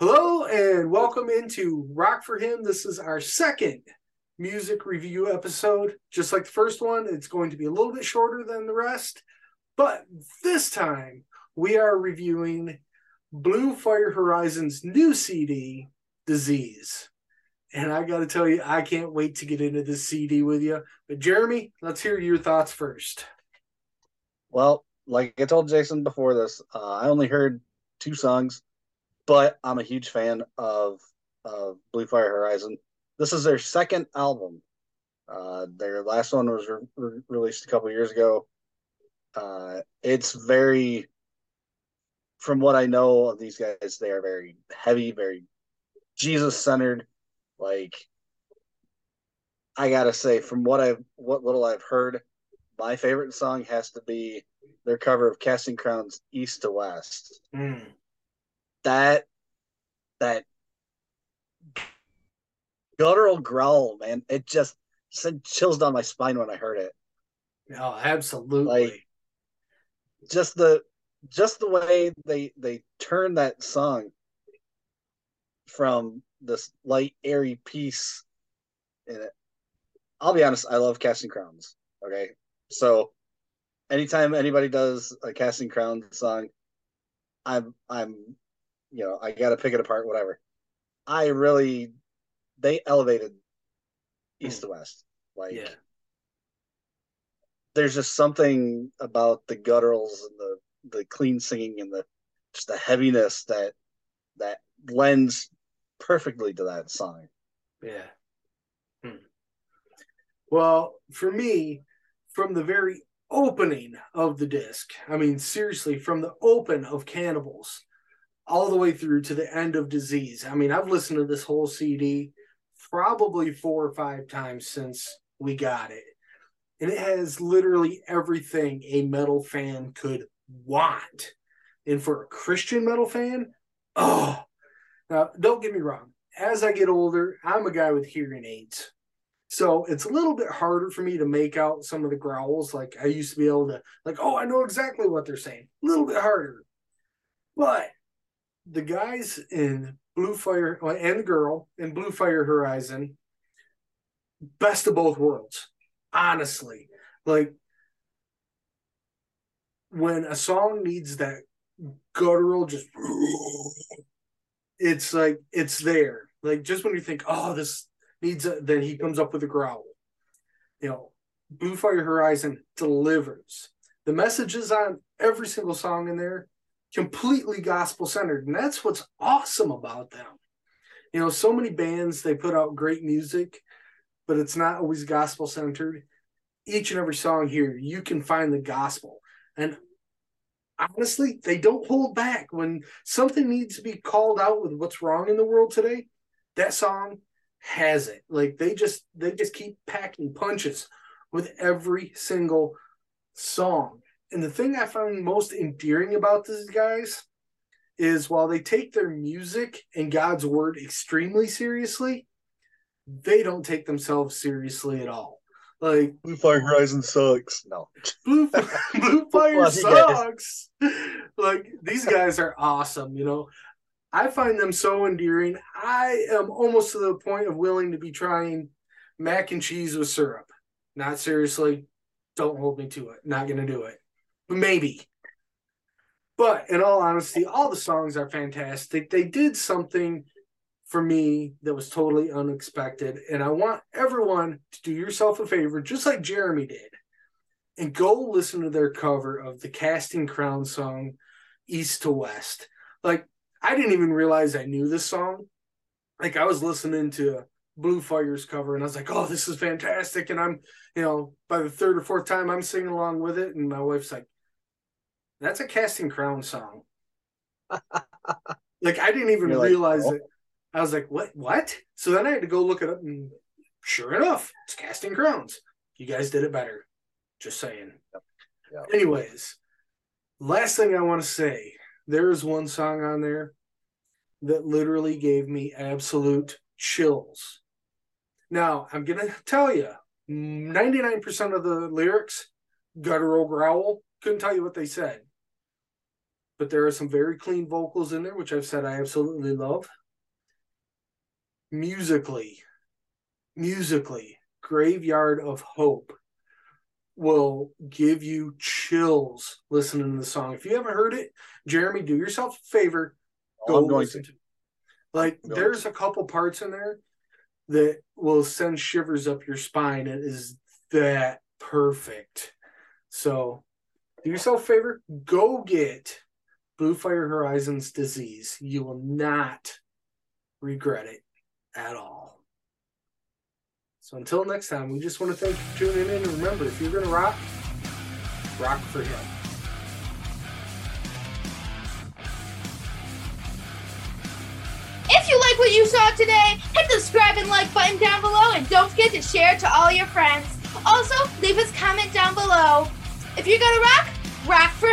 Hello and welcome into Rock for Him. This is our second music review episode. Just like the first one, it's going to be a little bit shorter than the rest, but this time we are reviewing Blue Fire Horizon's new CD, Disease. And I got to tell you, I can't wait to get into this CD with you. But Jeremy, let's hear your thoughts first. Well, like I told Jason before this, uh, I only heard two songs, but I'm a huge fan of of Blue Fire Horizon. This is their second album. Uh, their last one was re- re- released a couple years ago. Uh, it's very, from what I know of these guys, they are very heavy, very Jesus centered. Like, I gotta say, from what I've what little I've heard, my favorite song has to be their cover of Casting Crowns East to West. Mm. That that guttural growl, man, it just sent chills down my spine when I heard it. Oh, absolutely. Like just the just the way they they turn that song from this light airy piece in it. I'll be honest, I love Casting Crowns. Okay. So anytime anybody does a Casting Crowns song, I'm I'm you know, I gotta pick it apart, whatever. I really they elevated East to West. Like yeah. there's just something about the gutturals and the the clean singing and the just the heaviness that that lends perfectly to that song. Yeah. Hmm. Well, for me, from the very opening of the disc, I mean, seriously, from the open of Cannibals all the way through to the end of Disease. I mean, I've listened to this whole CD probably four or five times since we got it. And it has literally everything a metal fan could want. And for a Christian metal fan, oh, now don't get me wrong. As I get older, I'm a guy with hearing aids. So it's a little bit harder for me to make out some of the growls. Like I used to be able to, like, oh, I know exactly what they're saying. A little bit harder. But the guys in Blue Fire and the girl in Blue Fire Horizon, best of both worlds. Honestly, like when a song needs that guttural, just it's like it's there. Like just when you think, oh, this needs a, then he comes up with a growl. You know, Blue Fire Horizon delivers. The messages on every single song in there completely gospel centered. And that's what's awesome about them. You know, so many bands, they put out great music, but it's not always gospel centered. Each and every song here, you can find the gospel. And honestly, they don't hold back. When something needs to be called out with what's wrong in the world today, that song has it. Like they just they just keep packing punches with every single song. And the thing I found most endearing about these guys is while they take their music and God's word extremely seriously, they don't take themselves seriously at all. Like Blue Fire Horizon sucks. No. Blue, Blue Fire sucks. like these guys are awesome, you know. I find them so endearing. I am almost to the point of willing to be trying mac and cheese with syrup. Not seriously. Don't hold me to it. Not going to do it. Maybe. But in all honesty, all the songs are fantastic. They did something for me that was totally unexpected. And I want everyone to do yourself a favor, just like Jeremy did, and go listen to their cover of the Casting Crown song, East to West. Like, I didn't even realize I knew this song. Like, I was listening to Blue Fire's cover and I was like, oh, this is fantastic. And I'm, you know, by the third or fourth time, I'm singing along with it. And my wife's like, that's a Casting Crown song. like I didn't even You're realize like, oh. it. I was like, what? What? So then I had to go look it up, and sure enough, it's Casting Crowns. You guys did it better. Just saying. Yep. Yep. Anyways, last thing I want to say there is one song on there that literally gave me absolute chills. Now, I'm going to tell you 99% of the lyrics, guttural growl, couldn't tell you what they said. But there are some very clean vocals in there, which I've said I absolutely love. Musically, musically, Graveyard of Hope will give you chills listening to the song. If you haven't heard it, Jeremy, do yourself a favor. Oh, Go I'm going to. to. Like, I'm there's a couple parts in there that will send shivers up your spine. It is that perfect. So, do yourself a favor. Go get Blue Fire Horizons Disease. You will not regret it at all. So until next time, we just want to thank you for tuning in. And remember, if you're going to rock, rock for him. If you like what you saw today, hit the subscribe and like button down below and don't forget to share to all your friends. Also, leave us comment down below. If you're gonna rock, rock for